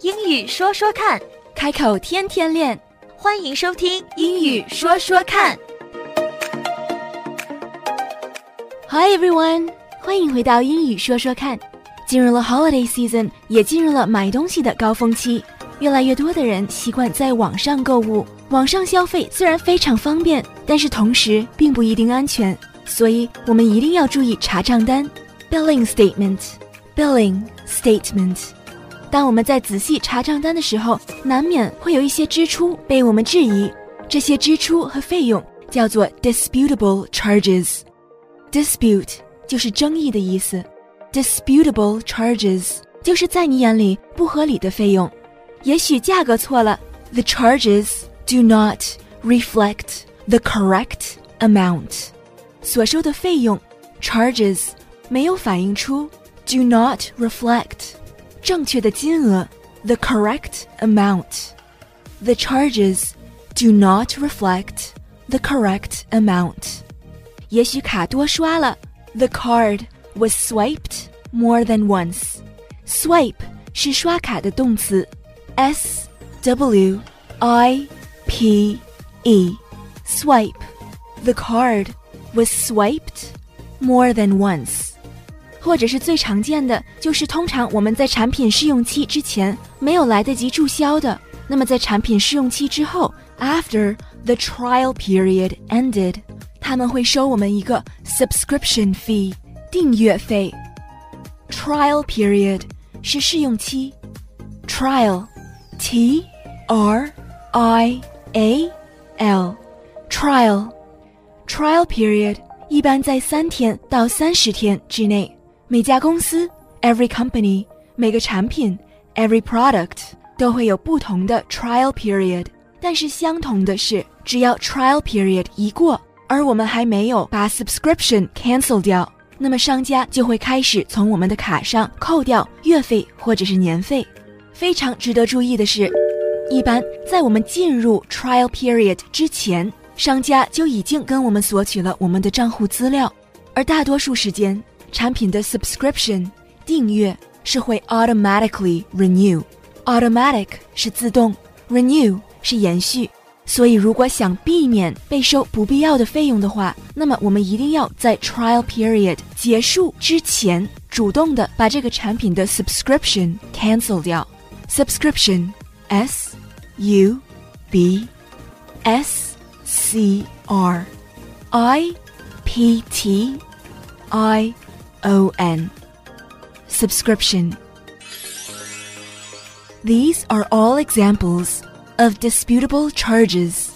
英语说说看，开口天天练。欢迎收听英语说说看。Hi everyone，欢迎回到英语说说看。进入了 holiday season，也进入了买东西的高峰期。越来越多的人习惯在网上购物，网上消费虽然非常方便，但是同时并不一定安全，所以我们一定要注意查账单 （billing statement）。billing statement。当我们在仔细查账单的时候，难免会有一些支出被我们质疑，这些支出和费用叫做 disputable charges。dispute 就是争议的意思，disputable charges 就是在你眼里不合理的费用。也许价格错了，the charges do not reflect the correct amount。所收的费用 charges 没有反映出 do not reflect 正确的金额 the correct amount。The charges do not reflect the correct amount。也许卡多刷了，the card was swiped more than once。swipe 是刷卡的动词，s w i p e swipe。The card was swiped more than once。 或者是最常见的，就是通常我们在产品试用期之前没有来得及注销的，那么在产品试用期之后，after the trial period ended，他们会收我们一个 subscription fee 订阅费。trial period 是试用期，trial t r i a l trial trial period 一般在三天到三十天之内。 每家公司 every company 每个产品 every product 都会有不同的 trial period，但是相同的是，只要 trial period 一过，而我们还没有把 subscription cancel 掉，那么商家就会开始从我们的卡上扣掉月费或者是年费。非常值得注意的是，一般在我们进入 trial period 之前，商家就已经跟我们索取了我们的账户资料，而大多数时间，产品的 subscription 订阅是会 automatically renew。automatic 是自动，renew 是延续。所以，如果想避免被收不必要的费用的话，那么我们一定要在 trial period 结束之前，主动的把这个产品的 subscription cancel 掉。subscription s u b s c r i p t i o n subscription. These are all examples of disputable charges.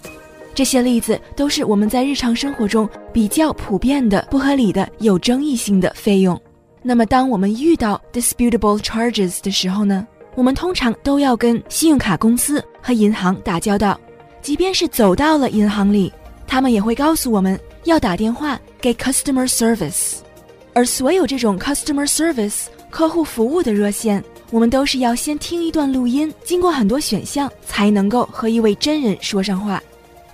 这些例子都是我们在日常生活中比较普遍的、不合理的、有争议性的费用。那么，当我们遇到 disputable charges 的时候呢，我们通常都要跟信用卡公司和银行打交道。即便是走到了银行里，他们也会告诉我们要打电话给 customer service。而所有这种 customer service 客户服务的热线，我们都是要先听一段录音，经过很多选项才能够和一位真人说上话。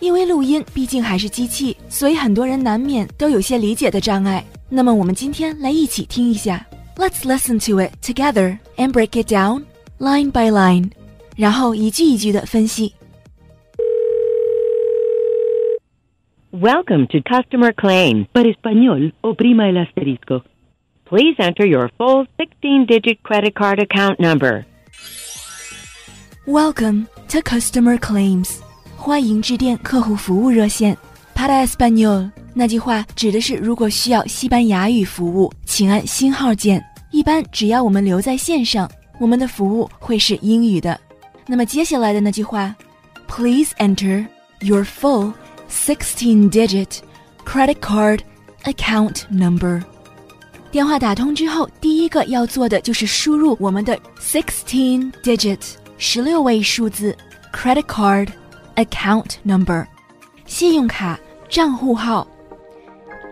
因为录音毕竟还是机器，所以很多人难免都有些理解的障碍。那么我们今天来一起听一下，Let's listen to it together and break it down line by line，然后一句一句的分析。Welcome to customer claims. Para español, oprima el asterisco. Please enter your full 16-digit credit card account number. Welcome to customer claims，欢迎致电客户服务热线。Para español 那句话指的是如果需要西班牙语服务，请按星号键。一般只要我们留在线上，我们的服务会是英语的。那么接下来的那句话，Please enter your full 16-digit credit card account number。电话打通之后，第一个要做的就是输入我们的 sixteen-digit 十六位数字 credit card account number 信用卡账户号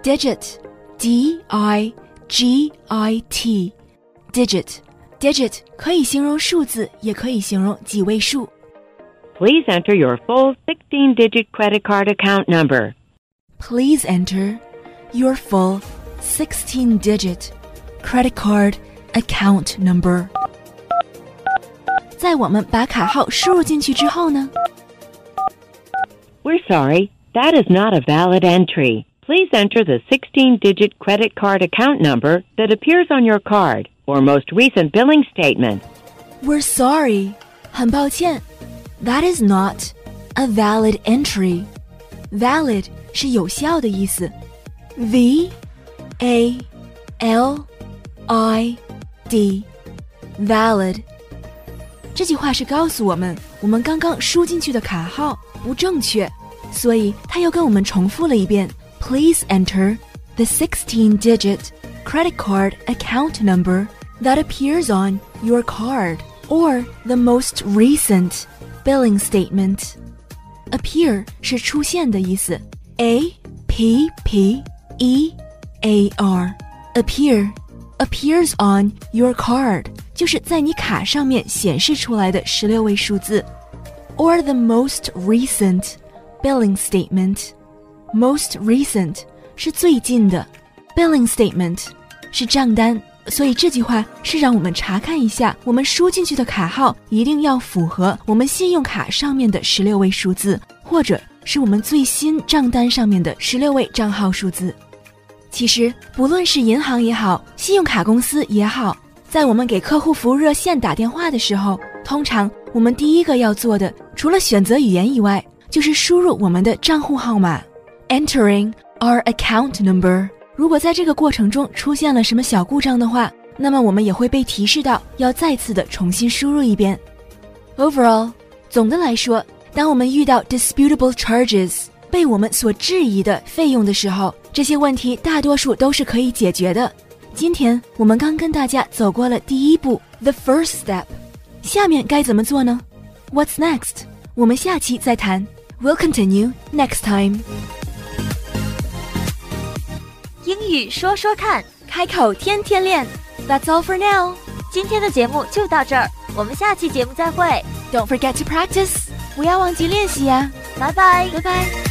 digit d i g i t digit digit 可以形容数字，也可以形容几位数。 Please enter your full 16-digit credit card account number. Please enter your full 16-digit credit card account number. 在我们把卡号输入进去之后呢？ We're sorry, that is not a valid entry. Please enter the 16 digit credit card account number that appears on your card or most recent billing statement. We're sorry，很抱歉 ，That is not a valid entry。Valid 是有效的意思，V A L I D valid。这句话是告诉我们，我们刚刚输进去的卡号不正确，所以他又跟我们重复了一遍。Please enter the 16-digit credit card account number that appears on your card or the most recent billing statement。appear 是出现的意思，a p p e a r appear appears on your card 就是在你卡上面显示出来的十六位数字，or the most recent billing statement. Most recent 是最近的，billing statement 是账单。所以这句话是让我们查看一下，我们输进去的卡号一定要符合我们信用卡上面的十六位数字，或者是我们最新账单上面的十六位账号数字。其实，不论是银行也好，信用卡公司也好，在我们给客户服务热线打电话的时候，通常我们第一个要做的，除了选择语言以外，就是输入我们的账户号码，entering our account number。如果在这个过程中出现了什么小故障的话，那么我们也会被提示到要再次的重新输入一遍。Overall，总的来说，当我们遇到 disputable charges 被我们所质疑的费用的时候，这些问题大多数都是可以解决的。今天我们刚跟大家走过了第一步，the first step，下面该怎么做呢？What's next？我们下期再谈。We'll continue next time。英语说说看，开口天天练。That's all for now。今天的节目就到这儿，我们下期节目再会，Don't forget to practice。不要忘记练习呀、拜拜。拜拜。